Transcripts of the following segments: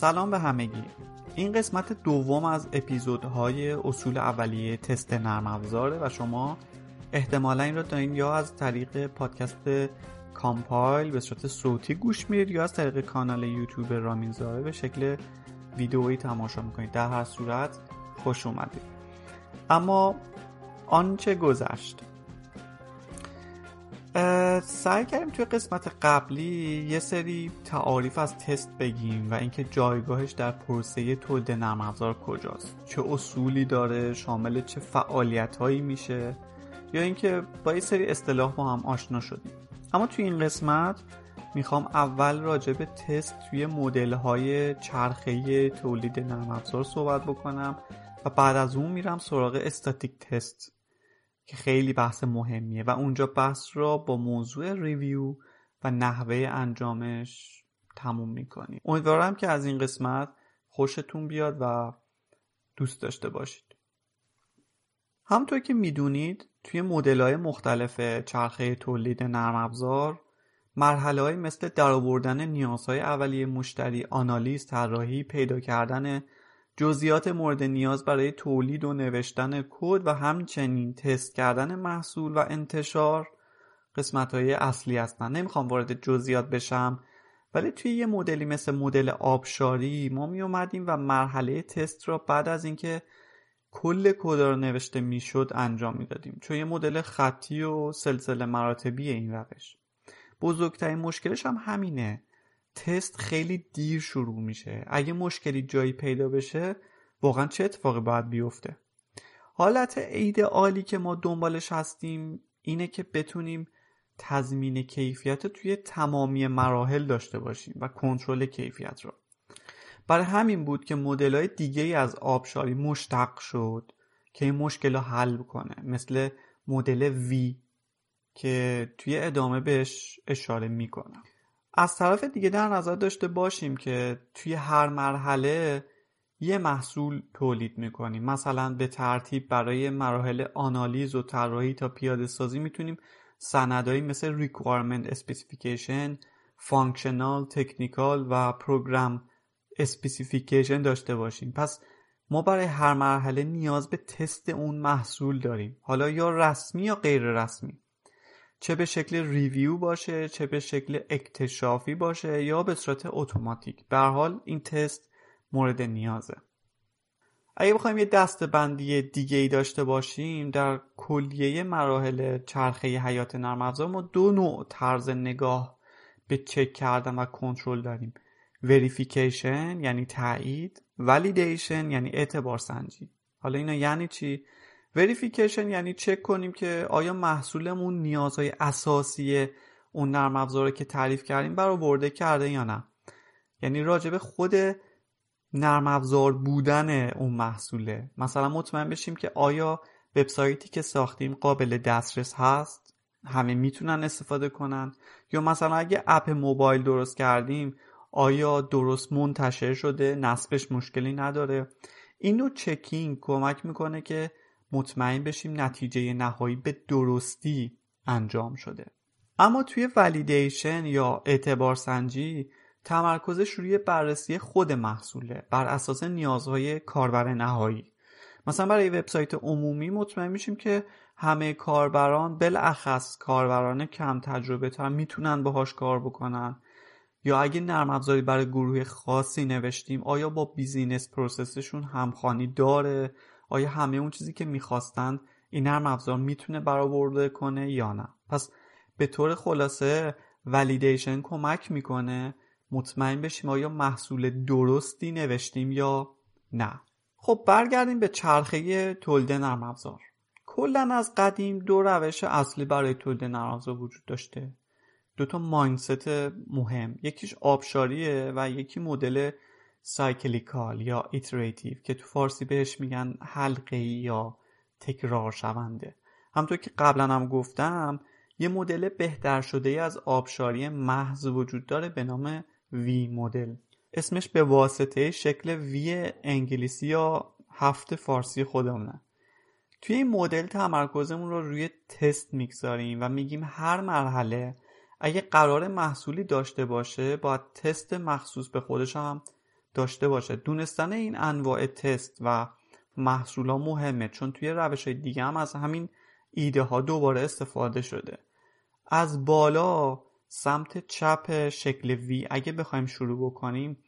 سلام به همگی. این قسمت دوم از اپیزودهای اصول اولیه تست نرم افزاره و شما احتمالا این رو دارین یا از طریق پادکست کامپایل به صورت صوتی گوش میرید یا از طریق کانال یوتیوب رامینزاره به شکل ویدئویی تماشا می‌کنید. در هر صورت خوش اومدید. اما آنچه گذشت سعی کردیم توی قسمت قبلی یه سری تعاریف از تست بگیم و اینکه جایگاهش در پروسه تولید نرم افزار کجاست. چه اصولی داره شامل چه فعالیت هایی میشه یا اینکه با یه سری اصطلاح با هم آشنا شدیم. اما توی این قسمت می‌خوام اول راجع به تست توی مدل های چرخه تولید نرم افزار صحبت بکنم و بعد از اون میرم سراغ استاتیک تست. که خیلی بحث مهمیه و اونجا بحث را با موضوع ریویو و نحوه انجامش تموم می‌کنیم. امیدوارم که از این قسمت خوشتون بیاد و دوست داشته باشید. همطور که می‌دونید توی مدل های مختلف چرخه تولید نرم افزار مرحله های مثل درآوردن نیازهای اولیه مشتری آنالیز طراحی پیدا کردن جزئیات مورد نیاز برای تولید و نوشتن کد و همچنین تست کردن محصول و انتشار قسمت های اصلی هستن. نمی‌خوام وارد جزئیات بشم ولی توی یه مدلی مثل مدل آبشاری ما می اومدیم و مرحله تست را بعد از اینکه کل کدا رو نوشته می‌شد انجام می‌دادیم. چون یه مدل خطی و سلسله مراتبی این روش. بزرگترین مشکلش هم همینه. تست خیلی دیر شروع میشه. اگه مشکلی جایی پیدا بشه واقعا چه اتفاقی باید بیفته؟ حالت ایدئالی که ما دنبالش هستیم اینه که بتونیم تضمین کیفیت توی تمامی مراحل داشته باشیم و کنترل کیفیت رو. برای همین بود که مدل های دیگه از آبشاری مشتق شد که این مشکل رو حل کنه. مثل مدل V که توی ادامه بهش اشاره می‌کنم. از طرف دیگه در نظر داشته باشیم که توی هر مرحله یه محصول تولید می‌کنیم. مثلا به ترتیب برای مراحل آنالیز و طراحی تا پیاده سازی می‌تونیم سندهایی مثل requirement specification functional technical و program specification داشته باشیم. پس ما برای هر مرحله نیاز به تست اون محصول داریم. حالا یا رسمی یا غیر رسمی. چه به شکل ریویو باشه چه به شکل اکتشافی باشه یا به صورت اتوماتیک. به حال این تست مورد نیازه. اگه بخوایم یه دست بندی دیگه ای داشته باشیم در کلیه مراحل چرخه حیات نرم افزار ما دو نوع طرز نگاه به چک کردن و کنترل داریم. Verification یعنی تایید validation یعنی اعتبار سنجی. حالا اینا یعنی چی؟ Verification یعنی چک کنیم که آیا محصولمون نیازهای اساسی اون نرم افزار که تعریف کردیم برآورده کرده یا نه. یعنی راجب خود نرم افزار بودن اون محصوله. مثلا مطمئن بشیم که آیا وبسایتی که ساختیم قابل دسترس هست همه می‌تونن استفاده کنن؟ یا مثلا اگه اپ موبایل درست کردیم آیا درست منتشر شده نصبش مشکلی نداره؟ این نوع چکینگ کمک می‌کنه که مطمئن بشیم نتیجه نهایی به درستی انجام شده. اما توی ولیدیشن یا اعتبار سنجی تمرکزش روی بررسی خود محصوله بر اساس نیازهای کاربر نهایی. مثلا برای وبسایت عمومی مطمئن میشیم که همه کاربران بالاخص کاربران کم تجربه تر می‌تونن باهاش کار بکنن. یا اگه نرم افزاری برای گروه خاصی نوشتیم آیا با business process شون همخوانی داره؟ آیا همه اون چیزی که می‌خواستن این نرم افزار می‌تونه برآورده کنه یا نه؟ پس به طور خلاصه validation کمک می‌کنه مطمئن بشیم آیا محصول درستی نوشتیم یا نه. خب برگردیم به چرخه تولید نرم افزار. کلا از قدیم دو روش اصلی برای تولید نرم افزار وجود داشته. دو تا mindset مهم. یکیش آبشاریه و یکی مدل cyclical یا iterative که تو فارسی بهش میگن حلقه یا تکرار شونده. همونطور که قبلا هم گفتم یه مدل بهتر شده از آبشاری محض وجود داره به نام وی مدل. اسمش به واسطه شکل وی انگلیسی یا هفت فارسی خودمونه. توی این مدل تمرکزمون رو روی تست می‌گذاریم و میگیم هر مرحله اگه قرار محصولی داشته باشه باید تست مخصوص به خودش هم داشته باشه. دونستن این انواع تست و محصولا مهمه چون توی روش های دیگه هم از همین ایده ها دوباره استفاده شده. از بالا سمت چپ شکل وی اگه بخوایم شروع بکنیم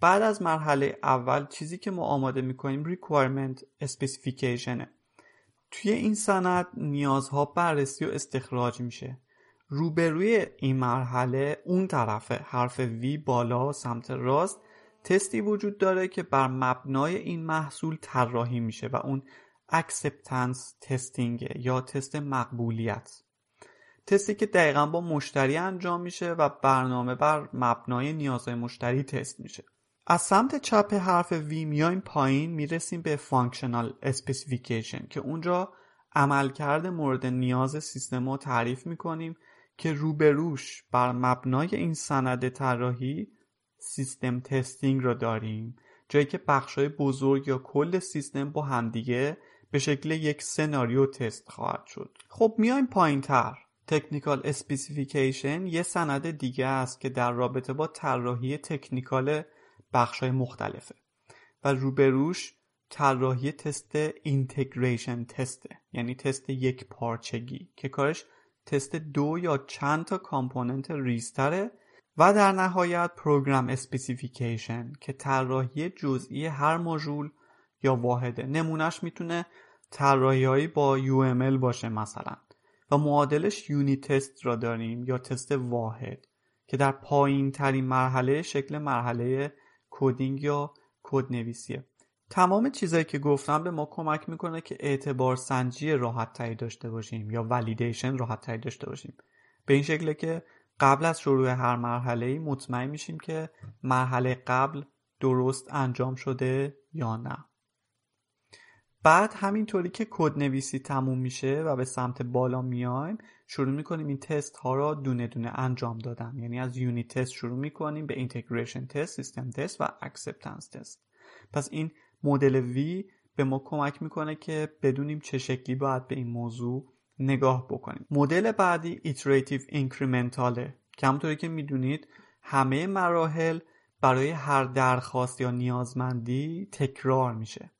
بعد از مرحله اول چیزی که ما آماده می‌کنیم requirement specification توی این سند نیازها بررسی و استخراج میشه. روبروی این مرحله اون طرف حرف وی بالا سمت راست. تستی وجود داره که بر مبنای این محصول طراحی میشه و اون Acceptance testing یا تست مقبولیت. تستی که دقیقا با مشتری انجام میشه و برنامه بر مبنای نیازهای مشتری تست میشه. از سمت چپ حرف V میایم پایین می‌رسیم به functional specification که اونجا عملکرد مورد نیاز سیستم رو تعریف می‌کنیم که روبروش بر مبنای این سند طراحی system testing رو داریم. جایی که بخشای بزرگ یا کل سیستم با همدیگه به شکل یک سناریو تست خواهد شد. خب میایم پایین تر. Technical specification یه سند دیگه است که در رابطه با طراحی technical بخشای مختلفه و روبروش طراحی تست integration test ه یعنی تست یک پارچگی که کارش تست دو یا چند تا component ریزتره و در نهایت program specification که طراحی جزئی هر ماژول یا واحده نمونهش می‌تونه طراحی با UML باشه مثلا. و معادلش unit test را داریم یا تست واحد که در پایین ترین مرحله شکل مرحله coding یا کد نویسیه تمام چیزایی که گفتم به ما کمک می‌کنه که اعتبار سنجی راحت تری داشته باشیم یا validation راحت تری داشته باشیم. به این شکله که قبل از شروع هر مرحله مطمئن میشیم که مرحله قبل درست انجام شده یا نه. بعد همینطوری که کد نویسی تموم میشه و به سمت بالا میایم شروع می‌کنیم این تست ها را دونه دونه انجام دادن. یعنی از unit test شروع می‌کنیم به integration test system test و acceptance test. پس این مدل V به ما کمک می‌کنه که بدونیم چه شکلی باید به این موضوع نگاه بکنیم. مدل بعدی iterative incremental ه که همونطوری که می‌دونید همه مراحل برای هر درخواست یا نیازمندی تکرار میشه.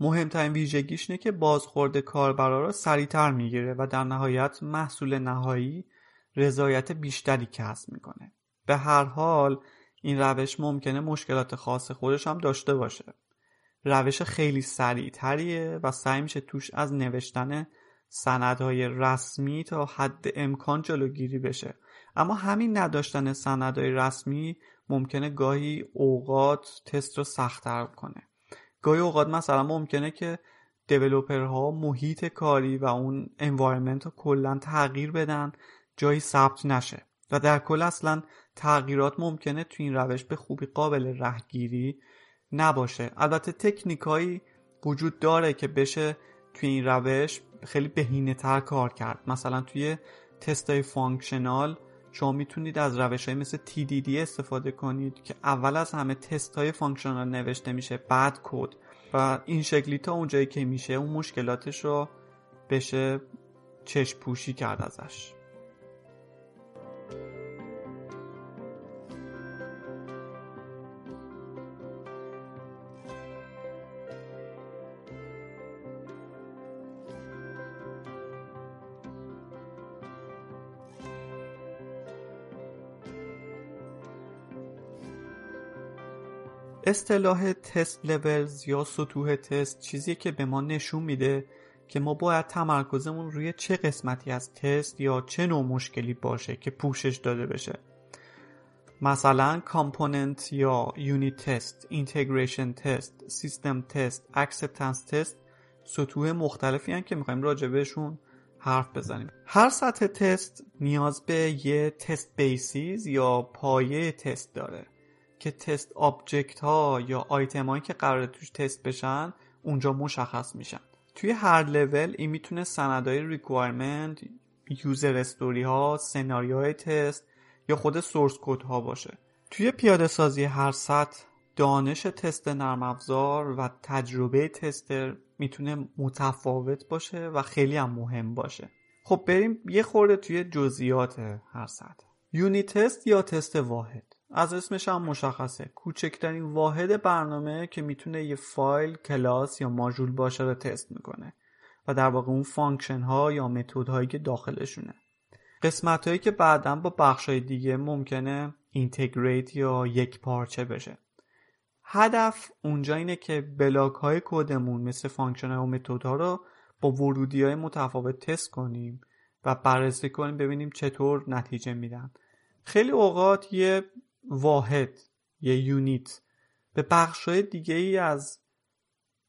مهمترین ویژگیش اینه که بازخورد کاربرا را سریعتر می‌گیره و در نهایت محصول نهایی رضایت بیشتری کسب می‌کنه. به هر حال این روش ممکنه مشکلات خاص خودش هم داشته باشه. روش خیلی سریعتریه و سعی میشه توش از نوشتن سندهای رسمی تا حد امکان جلوگیری بشه. اما همین نداشتن سندهای رسمی ممکنه گاهی اوقات تست رو سختتر کنه. گاهی اوقات مثلا ممکنه که ها محیط کاری و اون انوایرمنت رو کلا تغییر بدن جایی ثبت نشه. و در کل اصلا تغییرات ممکنه تو این روش به خوبی قابل رهگیری نباشه. البته تکنیکایی وجود داره که بشه توی این روش خیلی بهینه تر کار کرد. مثلا توی تست های functional شما می‌تونید از روش های مثل TDD استفاده کنید که اول از همه تست های functional نوشته میشه بعد کد. و این شکلی تا اونجایی که میشه اون مشکلاتش رو بشه چشم پوشی کرد ازش. اصطلاح test levels یا سطوح تست چیزی که به ما نشون میده که ما باید تمرکزمون روی چه قسمتی از تست یا چه نوع مشکلی باشه که پوشش داده بشه. مثلا component یا unit test integration test system test acceptance test سطوح مختلفی هستن که می‌خوایم راجع بهشون حرف بزنیم. هر سطح تست نیاز به یه test basis یا پایه تست داره. که test object ها یا آیتم هایی که قرار توش تست بشن اونجا مشخص میشن. توی هر لول این می‌تونه سندهای requirement user story ها سناریوهای تست یا خود source code ها باشه. توی پیاده سازی هر سطح دانش تست نرم افزار و تجربه tester می‌تونه متفاوت باشه و خیلی هم مهم باشه. خب بریم یه خورده توی جزئیات هر سطح. unit test یا تست واحد؟ از اسمش هم مشخصه. کوچکترین واحد برنامه که می‌تونه یه فایل کلاس یا ماژول باشه رو تست می‌کنه و در واقع اون function ها یا method هایی که داخلشونه. قسمت هایی که بعدا با بخش های دیگه ممکنه integrate یا یک پارچه بشه. هدف اونجا اینه که block های کدمون مثل function ها و method ها رو با ورودی های متفاوت تست کنیم و بررسی کنیم ببینیم چطور نتیجه میدن. خیلی اوقات یه واحد یه unit. به بخش های دیگه ای از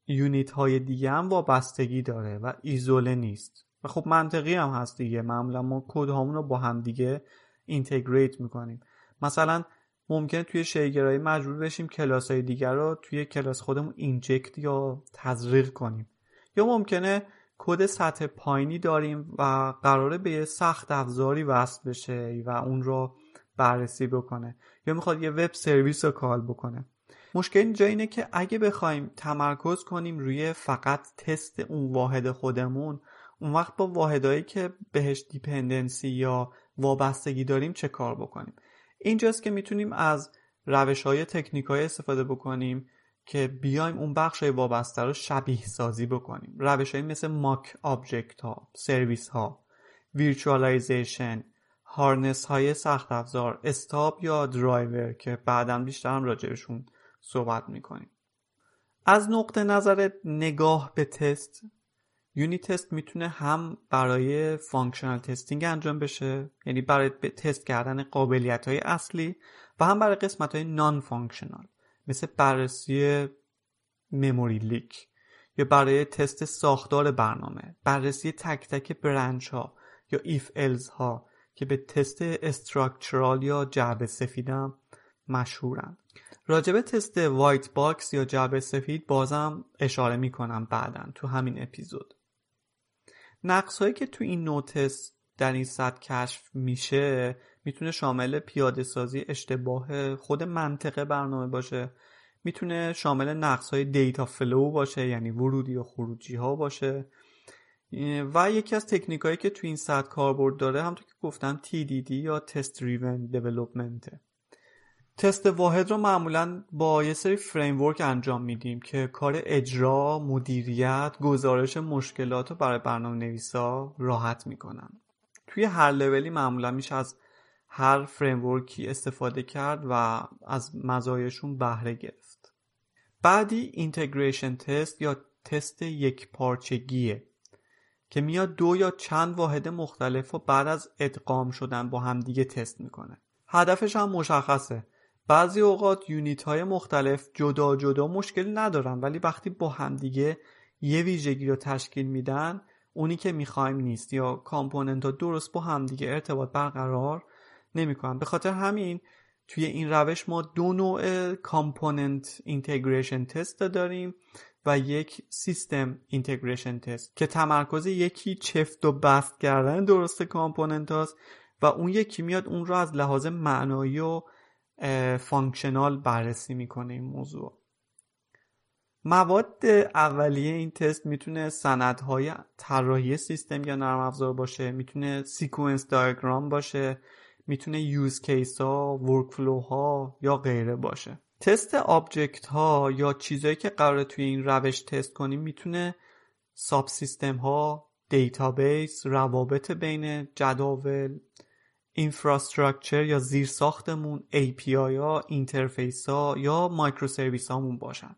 unit های دیگه هم وابستگی داره و ایزوله نیست. و خب منطقی هم هست دیگه. معمولا ما کد رو با هم دیگه integrate می‌کنیم. مثلا ممکنه توی شیگرایی مجبور بشیم کلاس های دیگر رو توی کلاس خودمون inject یا تزریق کنیم. یا ممکنه کد سطح پایینی داریم و قراره به یه سخت افزاری وصل بشه و اون رو بررسی بکنه. یا می‌خواد یه web service رو call بکنه. مشکل اینجا اینه که اگه بخوایم تمرکز کنیم روی فقط تست اون واحد خودمون اون وقت با واحدهایی که بهش dependency یا وابستگی داریم چه کار بکنیم؟ اینجاست که می‌تونیم از روش های تکنیک های استفاده بکنیم که بیایم اون بخش وابسته رو شبیه سازی بکنیم. روش های مثل mock object ها سرویس ها virtualization harness های سخت افزار stub یا درایور که بعدا بیشتر هم راجبشون صحبت می‌کنیم. از نقطه نظر نگاه به تست unit test می‌تونه هم برای functional testing انجام بشه یعنی برای تست کردن قابلیت های اصلی و هم برای قسمت های non-functional مثل بررسی memory leak یا برای تست ساختار برنامه بررسی تک تک branch ها یا if else ها که به تست structural یا جعبه سفیدم مشهورن. راجب تست white box یا جعبه سفید بازم اشاره می‌کنم بعدا تو همین اپیزود. نقص هایی که تو این نوتس در این سطح کشف میشه می‌تونه شامل پیاده سازی اشتباه خود منطقه برنامه باشه. می‌تونه شامل نقص های data flow باشه یعنی ورودی و خروجی ها باشه. و یکی از تکنیک هایی که تو این سطح کاربرد داره همونطور که گفتم TDD یا Test Driven Development. تست واحد رو معمولا با یه سری framework انجام میدیم که کار اجرا، مدیریت، گزارش مشکلات رو برای برنامه نویسا راحت می‌کنن. توی هر لولی معمولا میشه از هر framework ی استفاده کرد و از مزایاشون بهره گرفت. بعدی integration test یا تست یک پارچگیه. که میاد دو یا چند واحد مختلف و بعد از ادغام شدن با همدیگه تست می‌کنه. هدفش هم مشخصه. بعضی اوقات unit های مختلف جدا جدا مشکل ندارن ولی وقتی با همدیگه یه ویژگی رو تشکیل میدن اونی که می‌خوایم نیست یا component ها درست با همدیگه ارتباط برقرار نمی‌کنن. به خاطر همین توی این روش ما دو نوع component integration test داریم. و یک system integration test که تمرکز یکی چفت و بست کردن درست component هاست و اون یکی میاد اون رو از لحاظ معنایی و functional بررسی می‌کنه این موضوع. مواد اولیه این تست می‌تونه سندهای طراحی سیستم یا نرم افزار باشه می‌تونه sequence diagram باشه می‌تونه use case ها workflow ها یا غیره باشه. test object ها یا چیزهایی که قراره توی این روش تست کنیم می‌تونه subsystem ها database روابط بین جداول infrastructure یا زیر ساختمون API ها interface ها یا microservice هامون باشن.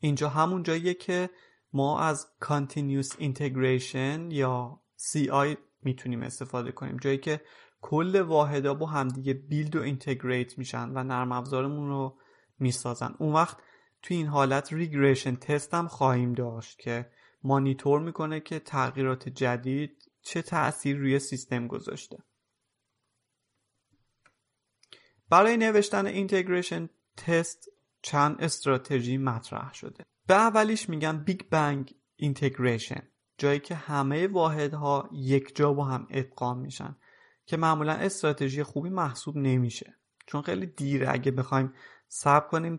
اینجا همون جاییه که ما از Continuous Integration یا CI می‌تونیم استفاده کنیم. جایی که کل واحدا با همدیگه build و integrate میشن و نرم افزارمون رو می‌سازن. اون وقت توی این حالت regression test هم خواهیم داشت که مانیتور می‌کنه که تغییرات جدید چه تأثیر روی سیستم گذاشته. برای نوشتن integration test چند استراتژی مطرح شده. به اولیش میگن big bang integration جایی که همه واحدها یک جا با هم ادغام میشن که معمولا استراتژی خوبی محسوب نمیشه. چون خیلی دیره اگه بخوایم صبر کنیم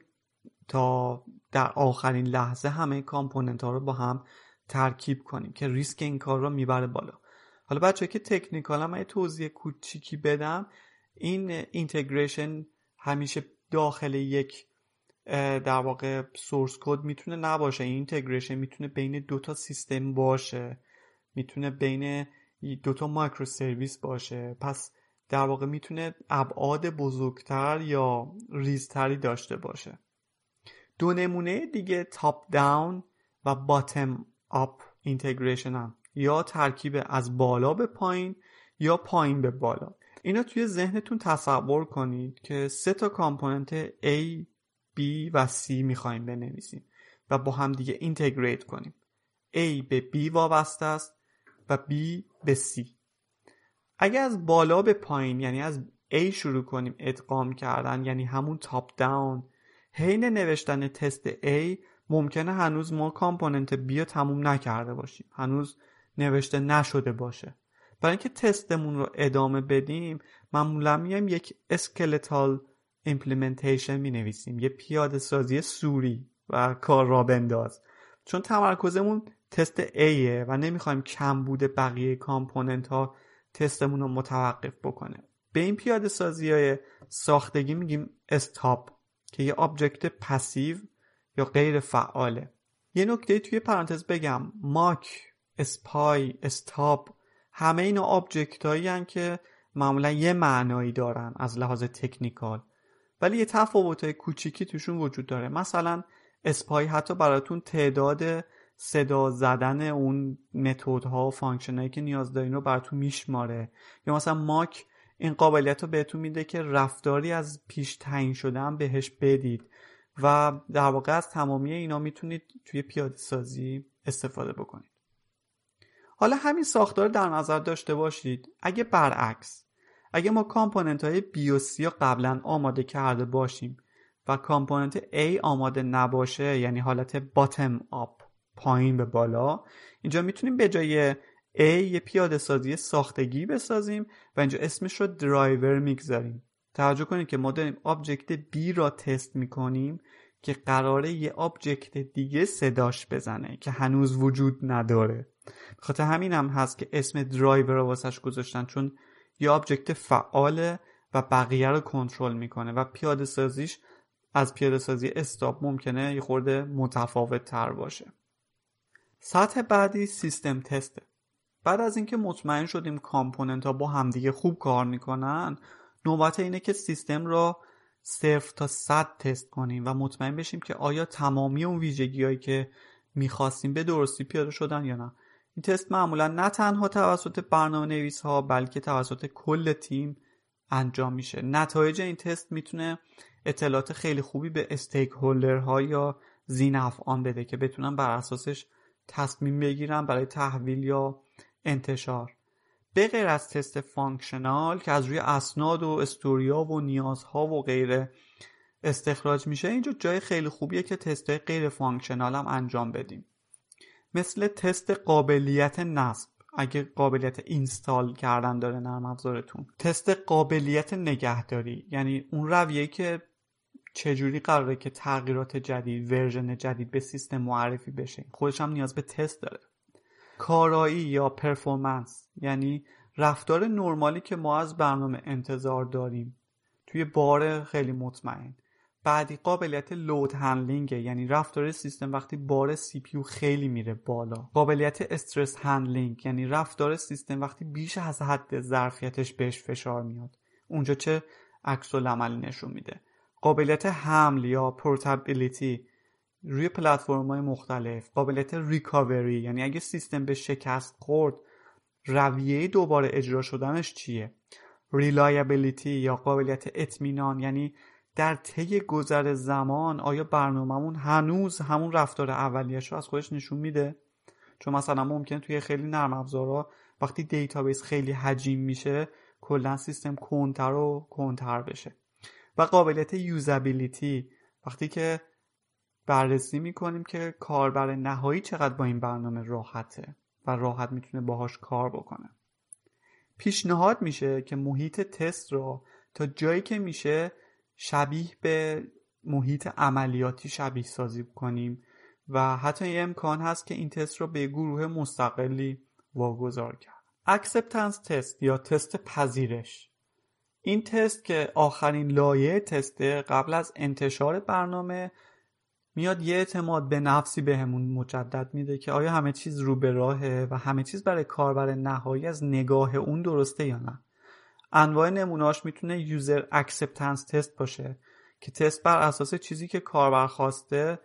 تا در آخرین لحظه همه component ها رو با هم ترکیب کنیم که ریسک این کار رو می‌بره بالا. حالا یه تیکه technical هم توضیح کوچیکی بدم این integration همیشه داخل یک در واقع source code می‌تونه نباشه این integration می‌تونه بین دو تا سیستم باشه می‌تونه بین دو تا microservice باشه. پس در واقع می‌تونه ابعاد بزرگتر یا ریزتری داشته باشه. دو نمونه دیگه top down و bottom up integration هم. یا ترکیب از بالا به پایین یا پایین به بالا. اینا توی ذهنتون تصور کنید که سه تا component A, B و C می‌خوایم بنویسیم و با هم دیگه integrate کنیم. A به B وابسته است و B به C. اگر از بالا به پایین یعنی از A شروع کنیم ادغام کردن یعنی همون top down حین نوشتن تست A ممکنه هنوز ما component B رو تموم نکرده باشیم. هنوز نوشته نشده باشه. برای اینکه تستمون رو ادامه بدیم معمولا میایم یک skeletal implementation می نویسیم یه پیاده سازی سوری و کار راه بنداز. چون تمرکزمون تست A ئه و نمی‌خوایم کمبود بقیه component ها تستمون رو متوقف بکنه. به این پیاده سازی های ساختگی میگیم stub که یه object passive یا غیر فعاله. یه نکته توی پرانتز بگم. mock spy stub همه اینا object هایی که معمولا یه معنایی دارن از لحاظ technical. ولی یه تفاوت کوچیکی توشون وجود داره. مثلا spy حتی براتون تعداد صدا زدن اون ها و function که نیاز دارین رو براتون میشماره. یا مثلا mock این قابلیت رو بهتون میده که رفتاری از پیش تعیین شده بهش بدید. و در واقع از تمامی اینا می‌تونید توی پیاده سازی استفاده بکنید. حالا همین ساختار در نظر داشته باشید. اگه برعکس اگه ما component های B و C رو قبلا آماده کرده باشیم و component A آماده نباشه یعنی حالت bottom up پایین به بالا اینجا می‌تونیم به جای A یه پیاده سازی ساختگی بسازیم و اینجا اسمش رو درایور می‌گذاریم. توجه کنید که ما داریم object B را تست می‌کنیم که قراره یه object دیگه صداش بزنه که هنوز وجود نداره. خاطر همین هم هست که اسم درایور رو واسش گذاشتن چون یه object فعاله و بقیه رو کنترل می‌کنه و پیاده سازیش از پیاده سازی استاپ ممکنه یه خورده متفاوت تر باشه. سطح بعدی سیستم تسته بعد از اینکه مطمئن شدیم کامپوننت ها با همدیگه خوب کار می‌کنن نوبت اینه که سیستم را صفر تا صد تست کنیم و مطمئن بشیم که آیا تمامی اون ویژگی هایی که می‌خواستیم به درستی پیاده شدن یا نه. این تست معمولا نه تنها توسط برنامه نویس ها بلکه توسط کل تیم انجام میشه. نتایج این تست می‌تونه اطلاعات خیلی خوبی به stakeholder ها یا ذی‌نفعان بده که بتونن بر اساسش تصمیم بگیرن برای تحویل یا انتشار. به غیر از تست functional که از روی اسناد و استوریا و نیازها و غیره استخراج میشه اینجا جای خیلی خوبیه که تست غیر functional هم انجام بدیم. مثل تست قابلیت نصب. اگه قابلیت install کردن داره نرم افزارتون. تست قابلیت نگهداری. یعنی اون رویه که چجوری قراره که تغییرات جدید ورژن جدید به سیستم معرفی بشه. خودش هم نیاز به تست داره. کارایی یا performance. یعنی رفتار نرمالی که ما از برنامه انتظار داریم. توی بار خیلی مطمئن. بعدی قابلیت load handling یعنی رفتار سیستم وقتی بار CPU خیلی میره بالا. قابلیت stress handling یعنی رفتار سیستم وقتی بیش از حد ظرفیتش بهش فشار میاد. اونجا چه عکس العملی نشون میده. قابلیت حمل یا portability روی پلتفرم های مختلف. قابلیت recovery یعنی اگه سیستم به شکست خورد رویه دوباره اجرا شدنش چیه؟ reliability یا قابلیت اطمینان یعنی در طی گذر زمان آیا برنامهمون هنوز همون رفتار اولیش رو از خودش نشون میده؟ چون مثلا ممکنه توی خیلی نرم افزارها وقتی database خیلی حجیم میشه کلا سیستم کندتر و کندتر بشه. و قابلیت usability وقتی که بررسی می‌کنیم که کاربر نهایی چقدر با این برنامه راحته و راحت می‌تونه باهاش کار بکنه. پیشنهاد میشه که محیط تست رو تا جایی که میشه شبیه به محیط عملیاتی شبیه سازی کنیم و حتی یه امکان هست که این تست رو به گروه مستقلی واگذار کرد. acceptance test یا تست پذیرش. این تست که آخرین لایه تسته قبل از انتشار برنامه میاد یه اعتماد به نفسی بهمون به مجدد میده که آیا همه چیز رو به راهه و همه چیز برای کاربر نهایی از نگاه اون درسته یا نه. انواع نمونهاش می‌تونه user acceptance test باشه که تست بر اساس چیزی که کاربر خواسته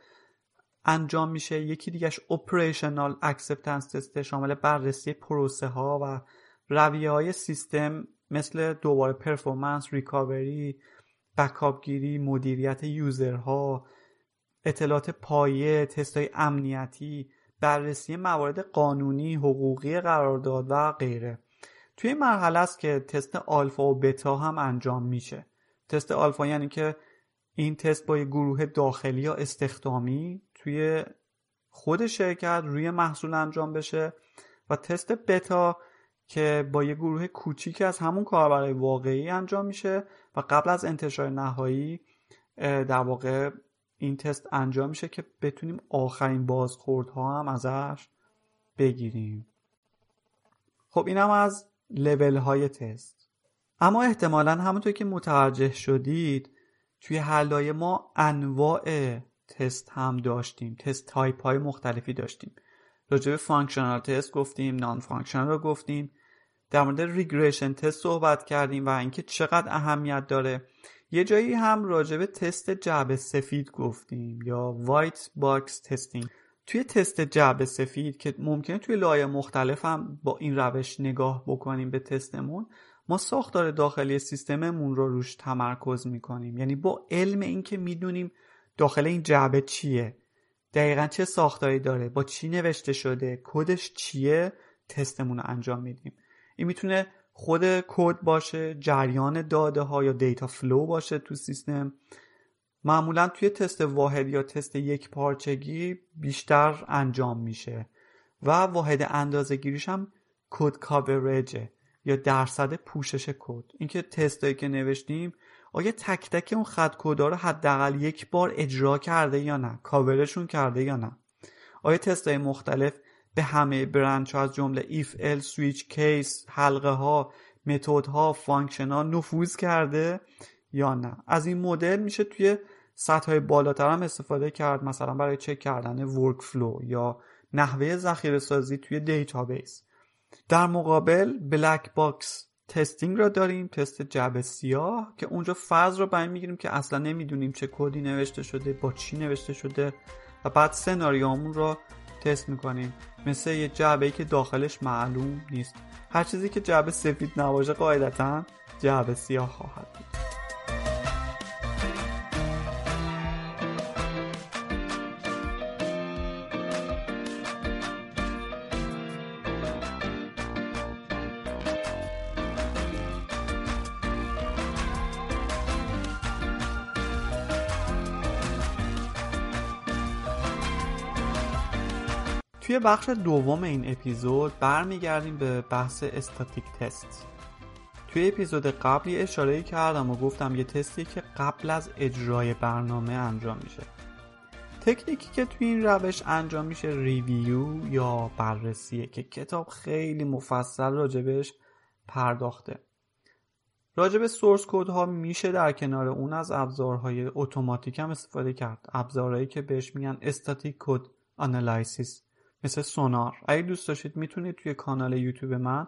انجام میشه یکی دیگهش operational acceptance test شامل بررسی پروسه ها و رویه های سیستم مثل دوباره performance recovery backup گیری مدیریت user ها اطلاعات پایه تست های امنیتی بررسی موارد قانونی حقوقی قرارداد و غیره. توی این مرحله است که تست آلفا و بتا هم انجام میشه. تست آلفا یعنی که این تست با یه گروه داخلی یا استخدامی توی خود شرکت روی محصول انجام بشه و تست بتا که با یه گروه کوچیک از همون کاربرای واقعی انجام میشه و قبل از انتشار نهایی در واقع این تست انجام میشه که بتونیم آخرین بازخوردها هم ازش بگیریم. خب اینم از لول های تست. اما احتمالا همونطور که متوجه شدید توی لایه ها ما انواع تست هم داشتیم. test type های مختلفی داشتیم. راجع به functional test گفتیم non-functional رو گفتیم. در مورد regression test صحبت کردیم و اینکه چقدر اهمیت داره. یه جایی هم راجع به تست جعبه سفید گفتیم یا white box testing توی تست جعبه سفید که ممکنه توی لایه مختلف هم با این روش نگاه بکنیم به تستمون ما ساختار داخلی سیستممون رو روش تمرکز می‌کنیم. یعنی با علم اینکه می‌دونیم داخل این جعبه چیه. دقیقا چه ساختاری داره با چی نوشته شده کدش چیه تستمون رو انجام میدیم. این می‌تونه خود کد باشه جریان داده ها یا data flow باشه تو سیستم. معمولا توی تست واحد یا تست یکپارچگی بیشتر انجام میشه و واحد اندازه گیریش هم code coverage ه یا درصد پوشش کد اینکه تستایی که نوشتیم آیا تک تک اون خط کدا رو حداقل یک بار اجرا کرده یا نه؟ کاورشون کرده یا نه؟ آیا تستای مختلف به همه branch ها از جمله if else switch case حلقه ها method ها function ها نفوذ کرده یا نه؟ از این مدل میشه توی سطح بالاتر هم استفاده کرد مثلا برای چک کردن workflow یا نحوه ذخیره سازی توی database در مقابل black box testing را داریم تست جعبه سیاه که اونجا فرض رو بر می‌گیریم که اصلا نمی‌دونیم چه کدی نوشته شده با چی نوشته شده و بعد سناریومون رو تست می‌کنیم. مثل یه جعبه ای که داخلش معلوم نیست. هر چیزی که جعبه سفید نباشه قاعدتا جعبه سیاه خواهد بود. توی بخش دوم این اپیزود برمیگردیم به بحث static test. توی اپیزود قبلی اشاره کردم و گفتم یه تستی که قبل از اجرای برنامه انجام میشه. تکنیکی که توی این روش انجام میشه review یا بررسیه که کتاب خیلی مفصل راجبش پرداخته. راجب source code ها میشه در کنار اون از ابزارهای اتوماتیک هم استفاده کرد. ابزارهایی که بهش میگن static code analysis مثل Sonar. اگه دوست داشتید می‌تونید توی کانال یوتیوب من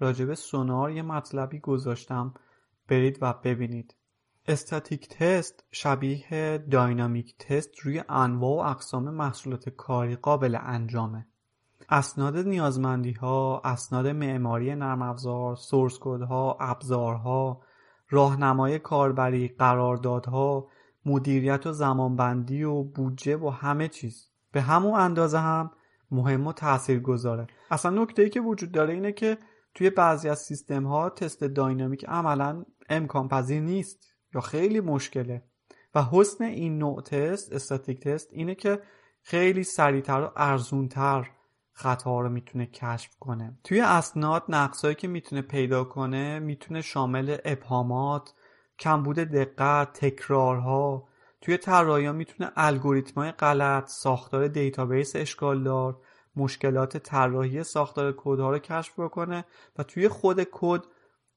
راجب Sonar یه مطلبی گذاشتم. برید و ببینید. static test شبیه dynamic test روی انواع و اقسام محصولات کاری قابل انجامه. اسناد نیازمندی ها، اسناد معماری نرم افزار، source ها، ابزارها، راهنمای کاربری، قراردادها، مدیریت و زمانبندی و بودجه و همه چیز. به همون اندازه هم مهم و تأثیر گذاره اصلا نکته ای که وجود داره اینه که توی بعضی از سیستم ها تست داینامیک عملا امکان پذیر نیست یا خیلی مشکله. و حسن این نوع تست استاتیک تست اینه که خیلی سریعتر و ارزونتر خطا رو می‌تونه کشف کنه. توی اسناد نقصایی که می‌تونه پیدا کنه می‌تونه شامل ابهامات کمبود دقت تکرارها توی طراحی می‌تونه الگوریتمای غلط ساختار database اشکال دار مشکلات طراحی ساختار کدها رو کشف بکنه و توی خود کد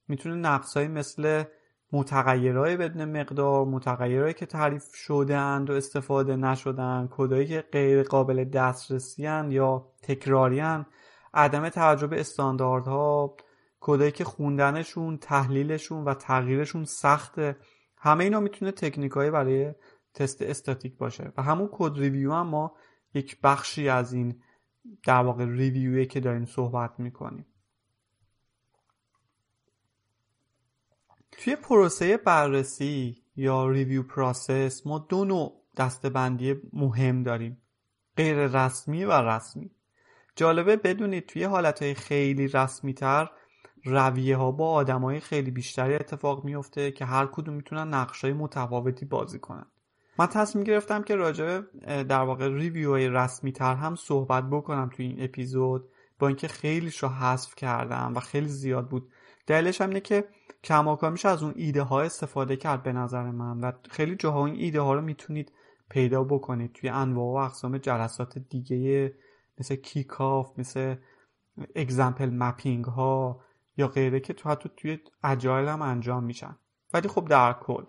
می‌تونه نقصهایی مثل متغیرهای بدون مقدار متغیرهایی که تعریف شدند و استفاده نشدن کدایی که غیر قابل دسترسی یا تکراری عدم توجه به استانداردها کدایی که خوندنشون تحلیلشون و تغییرشون سخته. همه اینا می‌تونه تکنیکایی برای تست استاتیک باشه و همون code review هم ما یک بخشی از این در واقع review ی که داریم صحبت می‌کنیم. توی پروسه بررسی یا review process ما دو نوع دستبندی مهم داریم غیر رسمی و رسمی. جالبه بدونید توی حالتهای خیلی رسمی تر رویه ها با آدم های خیلی بیشتری اتفاق میفته که هر کدوم می‌تونن نقش های متفاوتی بازی کنن. من تصمیم گرفتم که راجع در واقع ریویو های رسمی تر هم صحبت بکنم توی این اپیزود با اینکه خیلیش رو حذف کردم و خیلی زیاد بود. دلیلش هم اینه که کماکا از اون ایده ها استفاده کرد به نظر من و خیلی جاها این ایده ها رو می‌تونید پیدا بکنید توی انواع و اقسام جلسات دیگه مثل کیکاف مثل اگزمپل مپینگ ها. یا غیره که تو حتی توی اجایل هم انجام میشن. ولی خب در کل.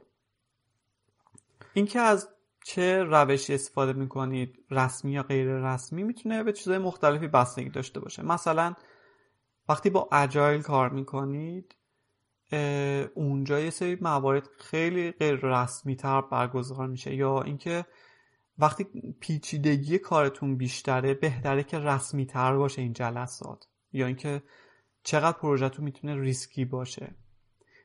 اینکه از چه روشی استفاده می‌کنید رسمی یا غیر رسمی می‌تونه به چیزهای مختلفی بستگی داشته باشه. مثلا وقتی با اجایل کار می‌کنید اونجا یه سری موارد خیلی غیر رسمی تر برگزار میشه. یا اینکه وقتی پیچیدگی کارتون بیشتره بهتره که رسمی تر باشه این جلسات. یا اینکه چقدر پروژهتون می‌تونه ریسکی باشه.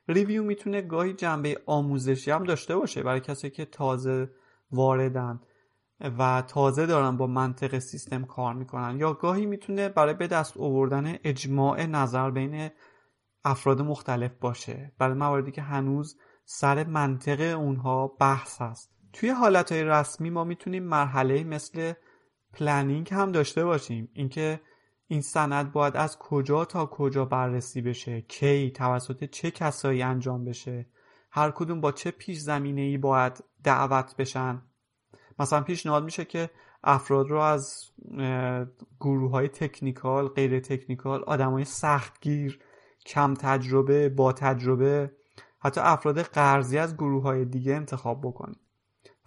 review می‌تونه گاهی جنبه آموزشی هم داشته باشه برای کسی که تازه واردن و تازه دارن با منطق سیستم کار می‌کنن. یا گاهی می‌تونه برای به دست آوردن اجماع نظر بین افراد مختلف باشه. برای مواردی که هنوز سر منطق اونها بحث هست. توی حالت های رسمی ما می‌تونیم مرحله مثل پلنینگ هم داشته باشیم. اینکه این سند باید از کجا تا کجا بررسی بشه؟ کی؟ توسط چه کسایی انجام بشه؟ هر کدوم با چه پیش زمینه ای باید دعوت بشن؟ مثلا پیشنهاد میشه که افراد رو از گروه های تکنیکال غیر تکنیکال آدم های سختگیر کم تجربه با تجربه حتی افراد قرضی از گروه های دیگه انتخاب بکنید.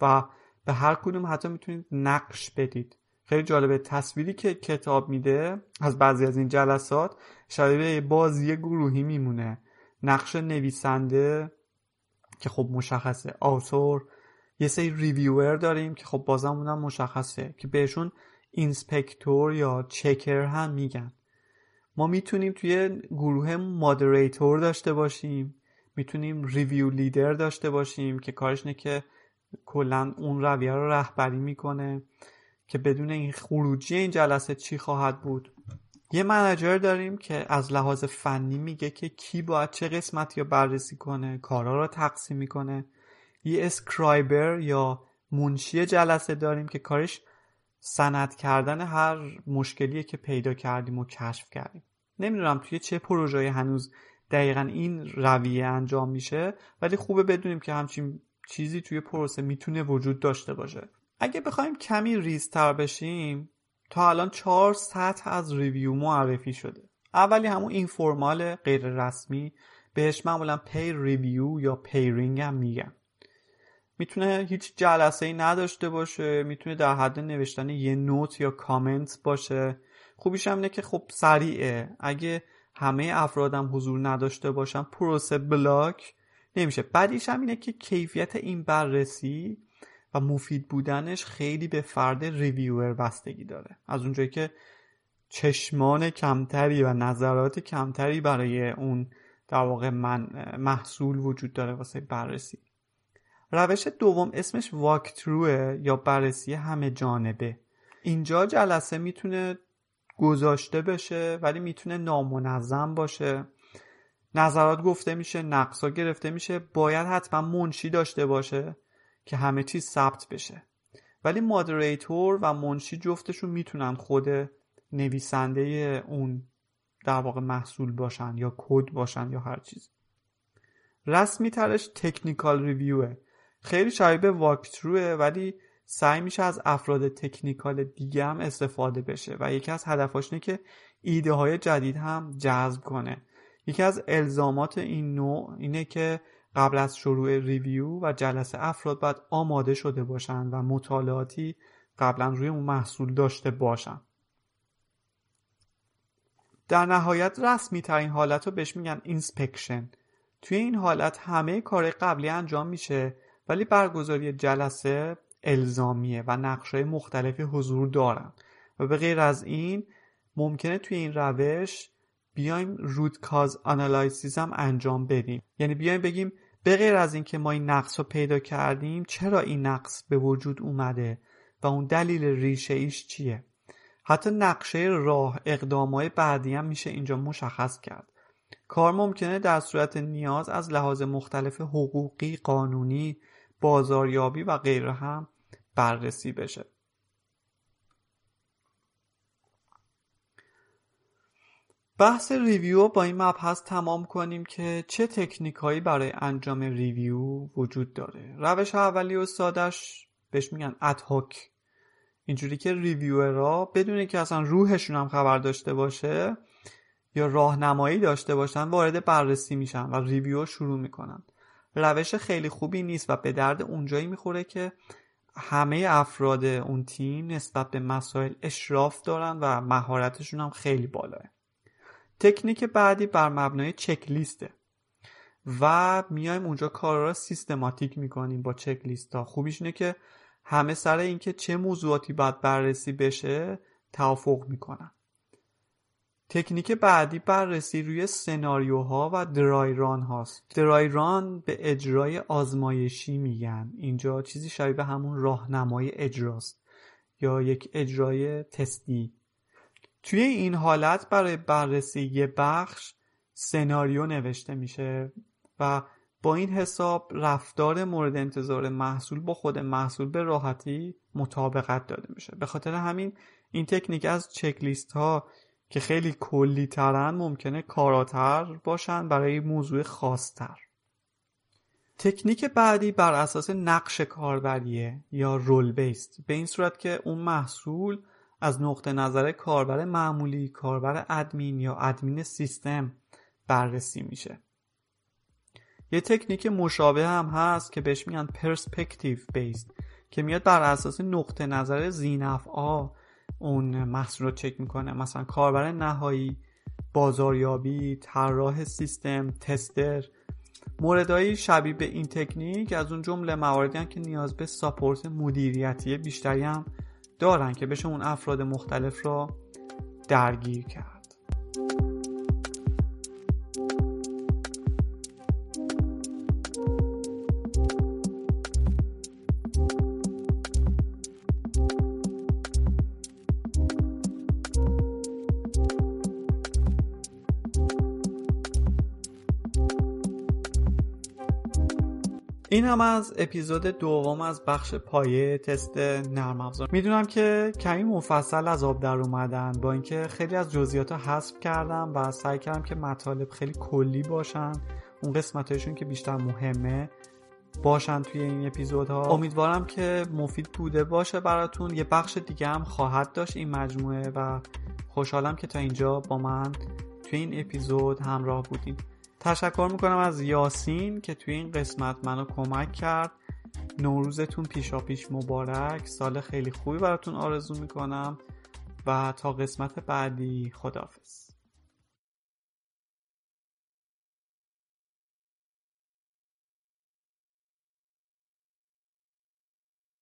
و به هر کدوم حتی می‌تونید نقش بدید. خیلی جالبه. تصویری که کتاب میده از بعضی از این جلسات شبیه بازی گروهی میمونه. نقش نویسنده که خب مشخصه. آثور. یه سری ریویور داریم که خب بازم اونم مشخصه که بهشون inspector یا checker هم میگن. ما می‌تونیم توی گروه moderator داشته باشیم. می‌تونیم review leader داشته باشیم که کارش اینه که کلا اون رویه رو رهبری می‌کنه. که بدونه این خروجی این جلسه چی خواهد بود؟ یه manager داریم که از لحاظ فنی میگه که کی باید چه قسمتی رو بررسی کنه کارا رو تقسیم می‌کنه. یه scriber یا منشی جلسه داریم که کارش سند کردن هر مشکلیه که پیدا کردیم و کشف کردیم. نمی‌دونم توی چه پروژه هنوز دقیقا این رویه انجام میشه ولی خوبه بدونیم که همچین چیزی توی پروسه می‌تونه وجود داشته باشه. اگه بخوایم کمی ریزتر بشیم تا الان چهار سطح از review معرفی شده. اولی همون informal غیر رسمی بهش معمولا peer review یا pairing هم میگن. می‌تونه هیچ جلسه ای نداشته باشه می‌تونه در حد نوشتن یه نوت یا کامنت باشه. خوبیش هم اینه که خب سریعه. اگه همه افرادم حضور نداشته باشن پروسه بلاک نمیشه. بعدیش هم اینه که کیفیت این بررسی و مفید بودنش خیلی به فرد ریویور بستگی داره. از اونجایی که چشمان کمتری و نظرات کمتری برای اون در واقع من محصول وجود داره واسه بررسی. روش دوم اسمش واکتروه یا بررسی همه جانبه. اینجا جلسه می‌تونه گذاشته بشه ولی می‌تونه نامنظم باشه. نظرات گفته میشه نقصا گرفته میشه. باید حتما منشی داشته باشه. که همه چیز ثبت بشه. ولی مادریتور و منشی جفتشون می‌تونن خود نویسنده اون در واقع محصول باشن یا کد باشن یا هر چیز. رسمی ترش تکنیکال ریویوه. خیلی شبیه واکتروه ولی سعی میشه از افراد تکنیکال دیگه هم استفاده بشه و یکی از هدفاش اینه که ایده های جدید هم جذب کنه. یکی از الزامات این نوع اینه که قبل از شروع ریویو و جلسه افراد باید آماده شده باشن و مطالعاتی قبلا روی اون محصول داشته باشن. در نهایت رسمی ترین حالت رو بهش میگن inspection توی این حالت همه کار قبلی انجام میشه ولی برگزاری جلسه الزامیه و نقش‌های مختلفی حضور دارن. و به غیر از این ممکنه توی این روش بیایم root cause analysis هم انجام بدیم. یعنی بیایم بگیم به غیر از اینکه ما این نقص رو پیدا کردیم چرا این نقص به وجود اومده و اون دلیل ریشه ایش چیه؟ حتی نقشه راه اقدامای بعدی هم میشه اینجا مشخص کرد. کار ممکنه در صورت نیاز از لحاظ مختلف حقوقی، قانونی، بازاریابی و غیره هم بررسی بشه. بحث ریویو با این مبحث تمام کنیم که چه تکنیک هایی برای انجام ریویو وجود داره؟ روش اولی و سادش بهش میگن ادهاک اینجوری که ریویورها بدونه که اصلا روحشون هم خبر داشته باشه یا راهنمایی داشته باشن وارد بررسی میشن و ریویو شروع می‌کنن. روش خیلی خوبی نیست و به درد اونجایی می‌خوره که همه افراد اون تیم نسبت به مسائل اشراف دارن و مهارتشون هم خیلی بالاه. تکنیک بعدی بر مبنای چک لیسته و میایم اونجا کارا را سیستماتیک می‌کنیم با چک لیست ها خوبیش اینه که همه سر اینکه چه موضوعاتی باید بررسی بشه توافق می‌کنن. تکنیک بعدی بررسی روی سناریوها و درایران هاست درایران به اجرای آزمایشی میگن. اینجا چیزی شبیه به همون راهنمای اجراست. یا یک اجرای تستی. توی این حالت برای بررسی یه بخش سناریو نوشته میشه و با این حساب رفتار مورد انتظار محصول با خود محصول به راحتی مطابقت داده میشه. به خاطر همین این تکنیک از چکلیست ها که خیلی کلی ترن ممکنه کاراتر باشن برای موضوع خاصتر. تکنیک بعدی بر اساس نقش کاربریه یا رول بیست به این صورت که اون محصول از نقطه نظر کاربر معمولی کاربر ادمین یا ادمین سیستم بررسی میشه. یه تکنیک مشابه هم هست که بهش میگن پرسپکتیو بیست که میاد بر اساس نقطه نظر زینفعا اون محصول رو چک می‌کنه. مثلا کاربر نهایی بازاریابی طراح سیستم تستر. موردهایی شبیه به این تکنیک از اون جمله مواردی که نیاز به ساپورت مدیریتی بیشتری هم دارن که بشه اون افراد مختلف را درگیر کرد. این هم از اپیزود دوم از بخش پایه تست نرم افزار. می‌دونم که کمی مفصل از آب در اومدن با اینکه خیلی از جزئیات رو حذف کردم و سعی کردم که مطالب خیلی کلی باشن. اون قسمتشون که بیشتر مهمه باشن توی این اپیزودها. امیدوارم که مفید بوده باشه براتون. یه بخش دیگه هم خواهد داشت این مجموعه و خوشحالم که تا اینجا با من توی این اپیزود همراه بودیم تشکر می‌کنم از یاسین که توی این قسمت منو کمک کرد. نوروزتون پیشا پیش مبارک. سال خیلی خوبی براتون آرزو می‌کنم. و تا قسمت بعدی خدافز